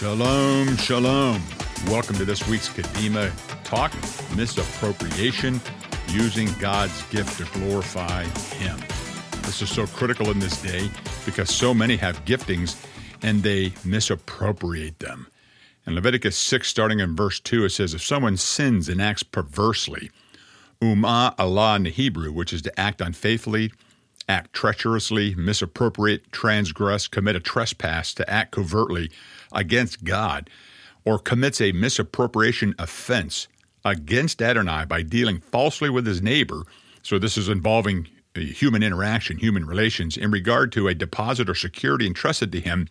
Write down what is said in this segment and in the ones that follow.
Shalom, shalom. Welcome to this week's Kadima Talk Misappropriation Using God's Gift to Glorify Him. This is so critical in this day because so many have giftings and they misappropriate them. In Leviticus 6, starting in verse 2, it says, If someone sins and acts perversely, umah Allah in the Hebrew, which is to act unfaithfully, act treacherously, misappropriate, transgress, commit a trespass, to act covertly against God, or commits a misappropriation offense against Adonai by dealing falsely with his neighbor. So this is involving uh, human interaction, human relations, in regard to a deposit or security entrusted to him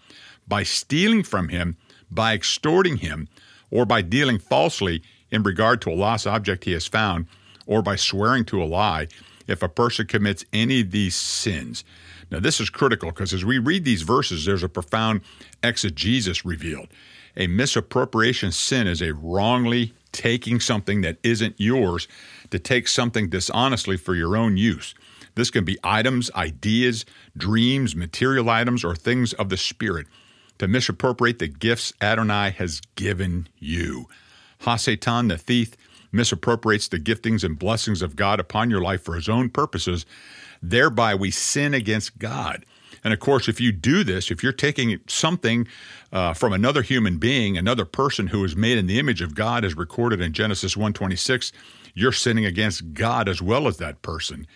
by stealing from him, by extorting him, or by dealing falsely in regard to a lost object he has found, or by swearing to a lie if a person commits any of these sins. Now, this is critical because as we read these verses, there's a profound exegesis revealed. A misappropriation sin is a wrongly taking something that isn't yours to take something dishonestly for your own use. This can be items, ideas, dreams, material items, or things of the Spirit. To misappropriate the gifts Adonai has given you. Hasatan, the thief, misappropriates the giftings and blessings of God upon your life for his own purposes. Thereby, we sin against God. And of course, if you do this, if you're taking something uh, from another human being, another person who is made in the image of God, as recorded in Genesis 1:26, you're sinning against God as well as that person.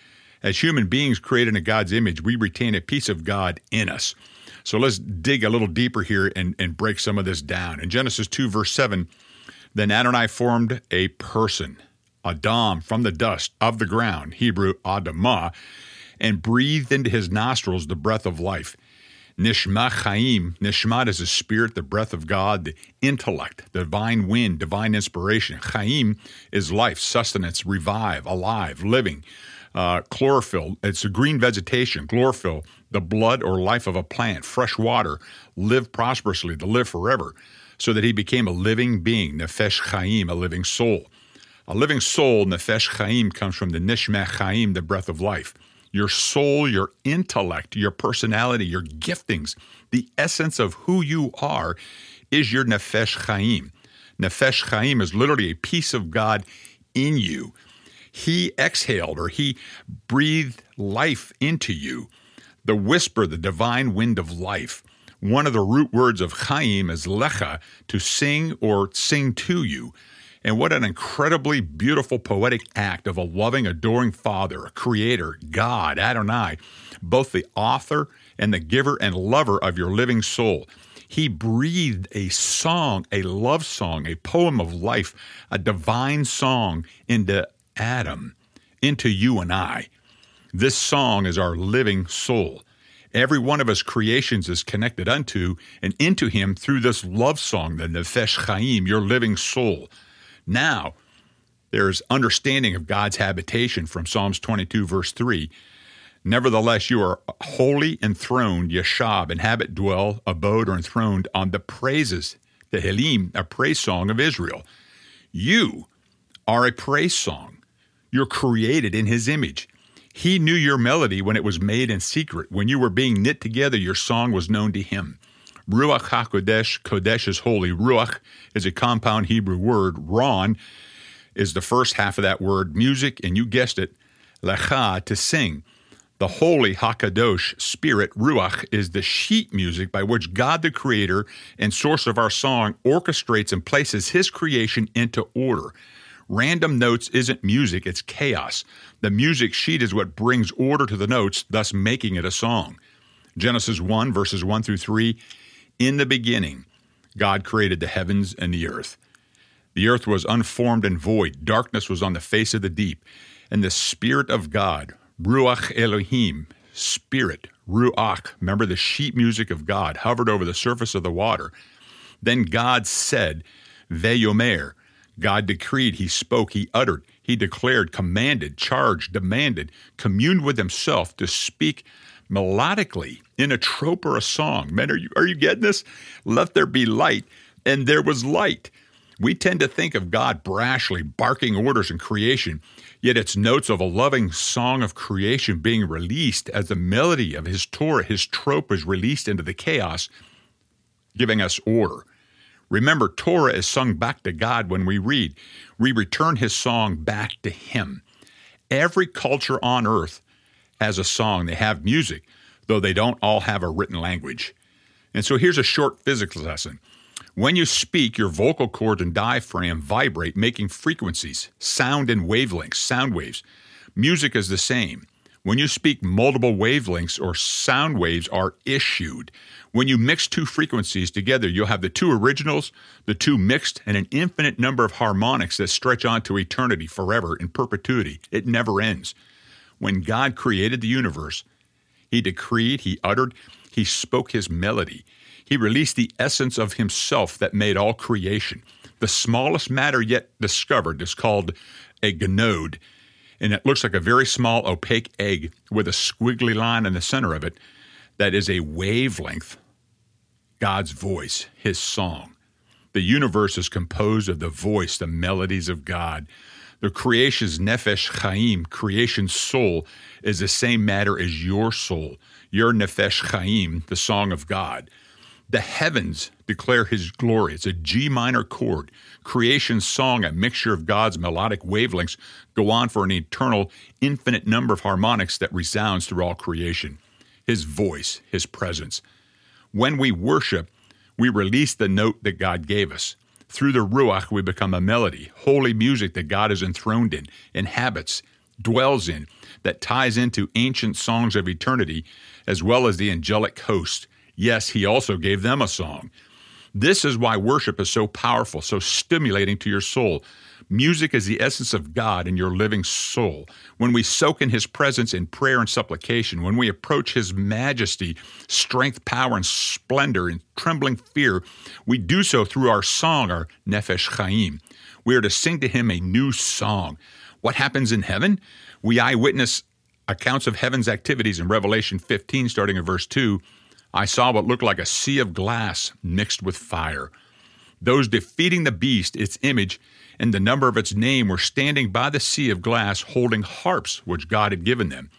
As human beings created in God's image, we retain a piece of God in us. So let's dig a little deeper here and, and break some of this down. In Genesis 2, verse 7, then Adonai formed a person, Adam, from the dust of the ground, Hebrew Adamah, and breathed into his nostrils the breath of life. Nishmat Chaim, Nishmat is the spirit, the breath of God, the intellect, the divine wind, divine inspiration. Chaim is life, sustenance, revive, alive, living. Uh, chlorophyll, it's a green vegetation, chlorophyll, the blood or life of a plant, fresh water, live prosperously, to live forever so that he became a living being, Nefesh Chaim, a living soul. A living soul, Nefesh Chaim, comes from the Nishmeh Chaim, the breath of life. Your soul, your intellect, your personality, your giftings, the essence of who you are is your Nefesh Chaim. Nefesh Chaim is literally a piece of God in you. He exhaled or he breathed life into you, the whisper, the divine wind of life. One of the root words of Chaim is lecha, to sing or sing to you. And what an incredibly beautiful poetic act of a loving, adoring Father, a Creator, God, Adonai, both the author and the giver and lover of your living soul. He breathed a song, a love song, a poem of life, a divine song into Adam, into you and I. This song is our living soul. Every one of us creations is connected unto and into him through this love song, the Nefesh Chaim, your living soul. Now, there's understanding of God's habitation from Psalms 22, verse 3. Nevertheless, you are wholly enthroned, Yeshab, inhabit, dwell, abode, or enthroned on the praises, the Helim, a praise song of Israel. You are a praise song. You're created in his image. He knew your melody when it was made in secret. When you were being knit together, your song was known to him. Ruach HaKodesh, Kodesh is holy. Ruach is a compound Hebrew word. Ron is the first half of that word, music, and you guessed it, lecha, to sing. The holy Hakadosh spirit, Ruach, is the sheet music by which God the Creator and source of our song orchestrates and places His creation into order. Random notes isn't music, it's chaos. The music sheet is what brings order to the notes, thus making it a song. Genesis 1, verses 1 through 3 In the beginning, God created the heavens and the earth. The earth was unformed and void, darkness was on the face of the deep, and the Spirit of God, Ruach Elohim, Spirit, Ruach, remember the sheet music of God, hovered over the surface of the water. Then God said, Veyomer, God decreed, He spoke, He uttered, He declared, commanded, charged, demanded, communed with Himself to speak melodically in a trope or a song. Men, are you, are you getting this? Let there be light, and there was light. We tend to think of God brashly barking orders in creation, yet it's notes of a loving song of creation being released as the melody of His Torah, His trope is released into the chaos, giving us order. Remember, Torah is sung back to God when we read. We return his song back to him. Every culture on earth has a song. They have music, though they don't all have a written language. And so here's a short physics lesson. When you speak, your vocal cords and diaphragm vibrate, making frequencies, sound and wavelengths, sound waves. Music is the same. When you speak, multiple wavelengths or sound waves are issued. When you mix two frequencies together, you'll have the two originals, the two mixed, and an infinite number of harmonics that stretch on to eternity, forever, in perpetuity. It never ends. When God created the universe, He decreed, He uttered, He spoke His melody. He released the essence of Himself that made all creation. The smallest matter yet discovered is called a gnode, and it looks like a very small opaque egg with a squiggly line in the center of it that is a wavelength, God's voice, His song. The universe is composed of the voice, the melodies of God. The creation's nefesh chaim, creation's soul, is the same matter as your soul, your nefesh chaim, the song of God. The heavens declare his glory. It's a G minor chord. Creation's song, a mixture of God's melodic wavelengths, go on for an eternal, infinite number of harmonics that resounds through all creation. His voice, his presence. When we worship, we release the note that God gave us. Through the Ruach, we become a melody, holy music that God is enthroned in, inhabits, dwells in, that ties into ancient songs of eternity, as well as the angelic host Yes, he also gave them a song. This is why worship is so powerful, so stimulating to your soul. Music is the essence of God in your living soul. When we soak in His presence in prayer and supplication, when we approach His majesty, strength, power, and splendor in trembling fear, we do so through our song, our Nefesh Chaim. We are to sing to Him a new song. What happens in heaven? We eyewitness accounts of heaven's activities in Revelation 15, starting in verse 2. I saw what looked like a sea of glass mixed with fire. Those defeating the beast, its image, and the number of its name were standing by the sea of glass holding harps which God had given them.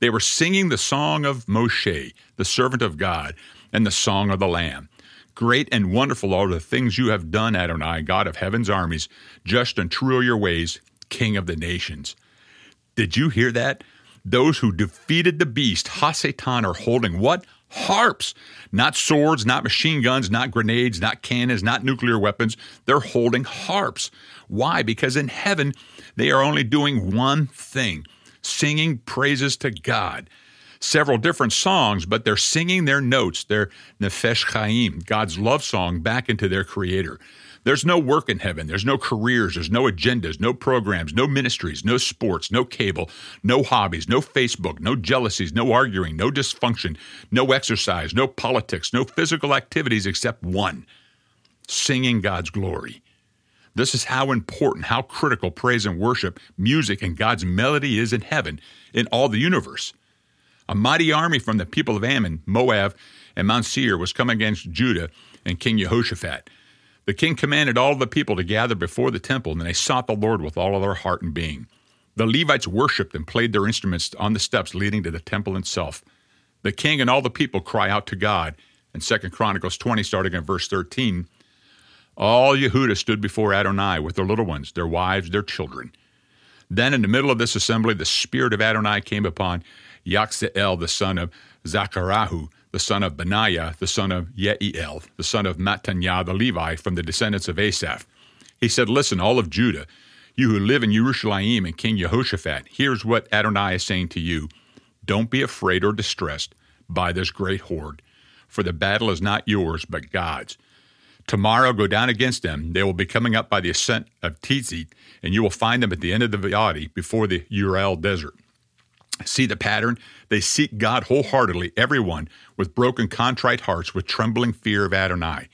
They were singing the song of Moshe, the servant of God, and the song of the Lamb. Great and wonderful are the things you have done, Adonai, God of heaven's armies. Just and true are your ways, King of the nations. Did you hear that? Those who defeated the beast, Hasatan, are holding what? Harps, not swords, not machine guns, not grenades, not cannons, not nuclear weapons. They're holding harps. Why? Because in heaven, they are only doing one thing singing praises to God. Several different songs, but they're singing their notes, their Nefesh Chaim, God's love song, back into their Creator. There's no work in heaven. There's no careers. There's no agendas, no programs, no ministries, no sports, no cable, no hobbies, no Facebook, no jealousies, no arguing, no dysfunction, no exercise, no politics, no physical activities except one singing God's glory. This is how important, how critical praise and worship, music, and God's melody is in heaven, in all the universe. A mighty army from the people of Ammon, Moab, and Mount Seir was coming against Judah and King Jehoshaphat. The king commanded all the people to gather before the temple, and they sought the Lord with all of their heart and being. The Levites worshipped and played their instruments on the steps leading to the temple itself. The king and all the people cry out to God. In 2 Chronicles 20, starting in verse 13, all Yehuda stood before Adonai with their little ones, their wives, their children. Then, in the middle of this assembly, the spirit of Adonai came upon Yachzeel, the son of Zacharahu, the son of Benaiah, the son of Yeiel, the son of Mattaniah the Levi, from the descendants of Asaph. He said, Listen, all of Judah, you who live in Jerusalem and King Jehoshaphat, here's what Adonai is saying to you Don't be afraid or distressed by this great horde, for the battle is not yours, but God's. Tomorrow go down against them. They will be coming up by the ascent of Tzit, and you will find them at the end of the valley before the Ural desert. See the pattern? They seek God wholeheartedly, everyone, with broken, contrite hearts, with trembling fear of Adonai.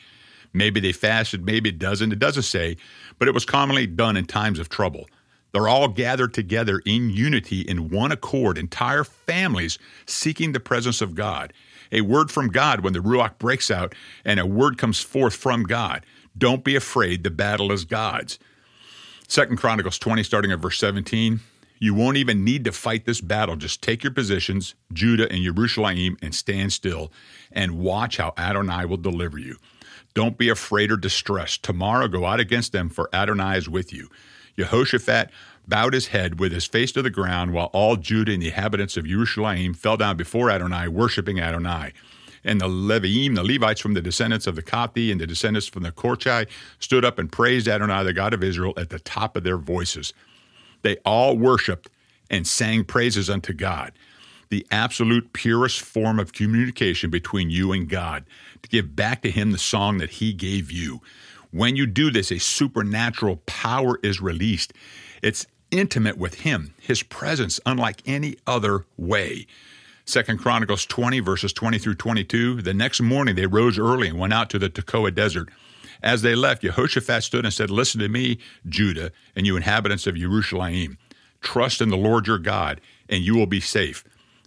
Maybe they fasted, maybe it doesn't. It doesn't say, but it was commonly done in times of trouble. They're all gathered together in unity, in one accord, entire families seeking the presence of God. A word from God when the Ruach breaks out, and a word comes forth from God. Don't be afraid, the battle is God's. Second Chronicles 20, starting at verse 17. You won't even need to fight this battle. Just take your positions, Judah and Jerusalem, and stand still and watch how Adonai will deliver you. Don't be afraid or distressed. Tomorrow go out against them, for Adonai is with you. Jehoshaphat bowed his head with his face to the ground, while all Judah and the inhabitants of Jerusalem fell down before Adonai, worshiping Adonai. And the Leviim, the Levites from the descendants of the Kohathi and the descendants from the Korchi, stood up and praised Adonai, the God of Israel, at the top of their voices. They all worshiped and sang praises unto God, the absolute purest form of communication between you and God, to give back to Him the song that He gave you. When you do this, a supernatural power is released. It's intimate with Him, His presence, unlike any other way. Second Chronicles 20, verses 20 through 22. The next morning they rose early and went out to the Tekoa desert. As they left, Jehoshaphat stood and said, Listen to me, Judah, and you inhabitants of Jerusalem. Trust in the Lord your God, and you will be safe.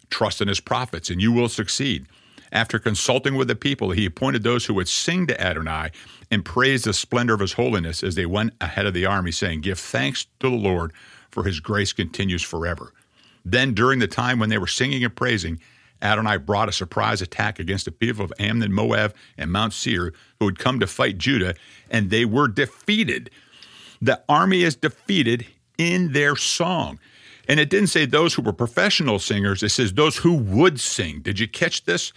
Trust in his prophets, and you will succeed. After consulting with the people, he appointed those who would sing to Adonai and praise the splendor of his holiness as they went ahead of the army, saying, Give thanks to the Lord, for his grace continues forever. Then, during the time when they were singing and praising, Adonai brought a surprise attack against the people of Ammon, Moab, and Mount Seir who had come to fight Judah, and they were defeated. The army is defeated in their song. And it didn't say those who were professional singers, it says those who would sing. Did you catch this?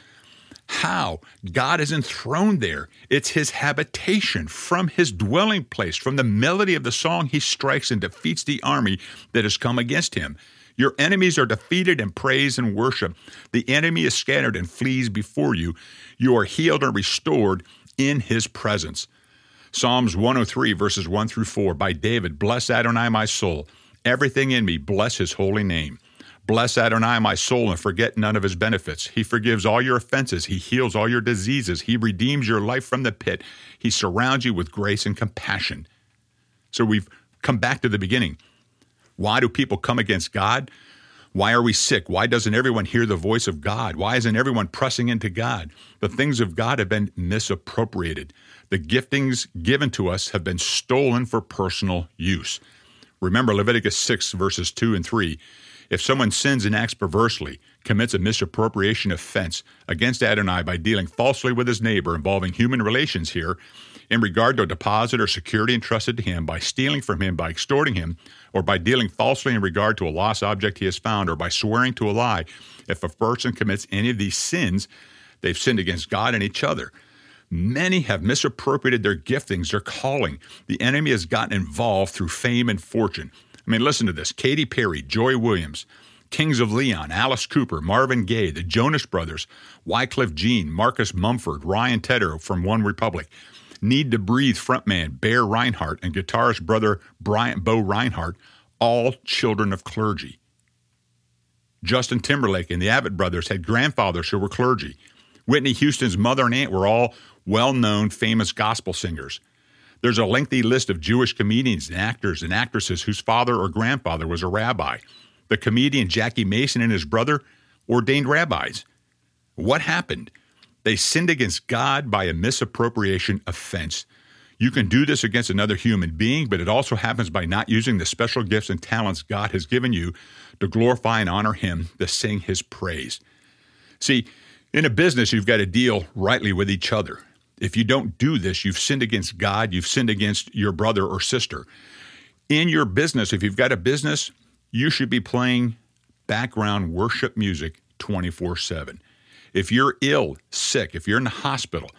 How? God is enthroned there. It's his habitation from his dwelling place. From the melody of the song, he strikes and defeats the army that has come against him. Your enemies are defeated in praise and worship. The enemy is scattered and flees before you. You are healed and restored in his presence. Psalms 103, verses 1 through 4 by David Bless Adonai, my soul. Everything in me, bless his holy name. Bless Adonai, my soul, and forget none of his benefits. He forgives all your offenses. He heals all your diseases. He redeems your life from the pit. He surrounds you with grace and compassion. So we've come back to the beginning. Why do people come against God? Why are we sick? Why doesn't everyone hear the voice of God? Why isn't everyone pressing into God? The things of God have been misappropriated. The giftings given to us have been stolen for personal use. Remember Leviticus 6, verses 2 and 3. If someone sins and acts perversely, commits a misappropriation offense against Adonai by dealing falsely with his neighbor involving human relations here, in regard to a deposit or security entrusted to him, by stealing from him, by extorting him, or by dealing falsely in regard to a lost object he has found, or by swearing to a lie, if a person commits any of these sins, they've sinned against God and each other. Many have misappropriated their giftings, their calling. The enemy has gotten involved through fame and fortune. I mean, listen to this Katy Perry, Joy Williams, Kings of Leon, Alice Cooper, Marvin Gaye, the Jonas Brothers, Wyclef Jean, Marcus Mumford, Ryan Tedder from OneRepublic, Need to Breathe frontman Bear Rinehart and guitarist brother Brian Bo Rinehart, all children of clergy. Justin Timberlake and the Abbott brothers had grandfathers who were clergy. Whitney Houston's mother and aunt were all well known, famous gospel singers. There's a lengthy list of Jewish comedians and actors and actresses whose father or grandfather was a rabbi. The comedian Jackie Mason and his brother ordained rabbis. What happened? They sinned against God by a misappropriation offense. You can do this against another human being, but it also happens by not using the special gifts and talents God has given you to glorify and honor Him, to sing His praise. See, in a business, you've got to deal rightly with each other. If you don't do this, you've sinned against God, you've sinned against your brother or sister. In your business, if you've got a business, you should be playing background worship music 24 7. If you're ill, sick, if you're in the hospital,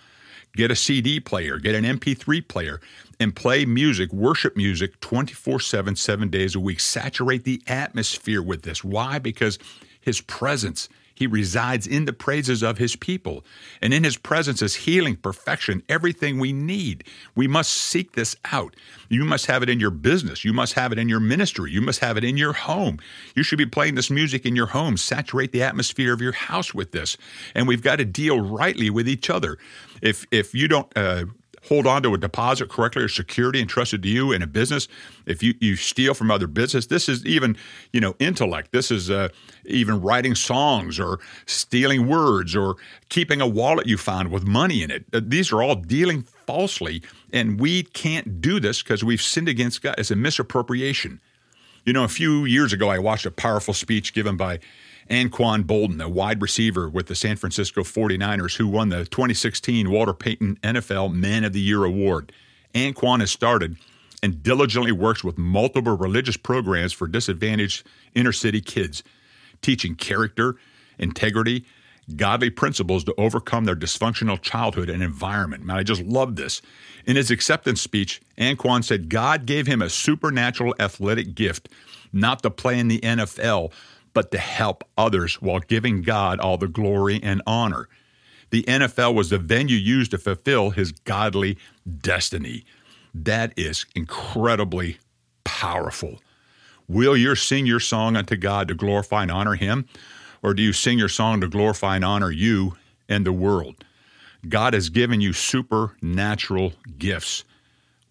get a CD player, get an MP3 player, and play music, worship music 24 7, seven days a week. Saturate the atmosphere with this. Why? Because His presence he resides in the praises of his people. And in his presence is healing, perfection, everything we need. We must seek this out. You must have it in your business. You must have it in your ministry. You must have it in your home. You should be playing this music in your home. Saturate the atmosphere of your house with this. And we've got to deal rightly with each other. If if you don't uh, hold on to a deposit correctly or security entrusted to you in a business, if you, you steal from other business, this is even, you know, intellect. This is uh, even writing songs or stealing words or keeping a wallet you found with money in it. Uh, these are all dealing falsely, and we can't do this because we've sinned against God. It's a misappropriation. You know, a few years ago, I watched a powerful speech given by Anquan Boldin, a wide receiver with the San Francisco 49ers, who won the 2016 Walter Payton NFL Man of the Year Award. Anquan has started and diligently works with multiple religious programs for disadvantaged inner city kids, teaching character, integrity, godly principles to overcome their dysfunctional childhood and environment. Man, I just love this. In his acceptance speech, Anquan said God gave him a supernatural athletic gift, not to play in the NFL, but to help others while giving God all the glory and honor. The NFL was the venue used to fulfill his godly destiny. That is incredibly powerful. Will you sing your song unto God to glorify and honor Him? Or do you sing your song to glorify and honor you and the world? God has given you supernatural gifts.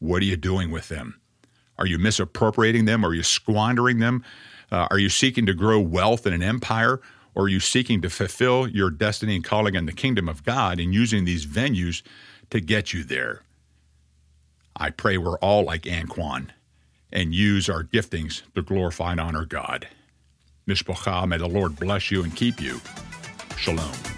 What are you doing with them? Are you misappropriating them? Are you squandering them? Uh, are you seeking to grow wealth in an empire? Or are you seeking to fulfill your destiny and calling in the kingdom of God and using these venues to get you there? I pray we're all like Anquan and use our giftings to glorify and honor God. Mishpocha, may the Lord bless you and keep you. Shalom.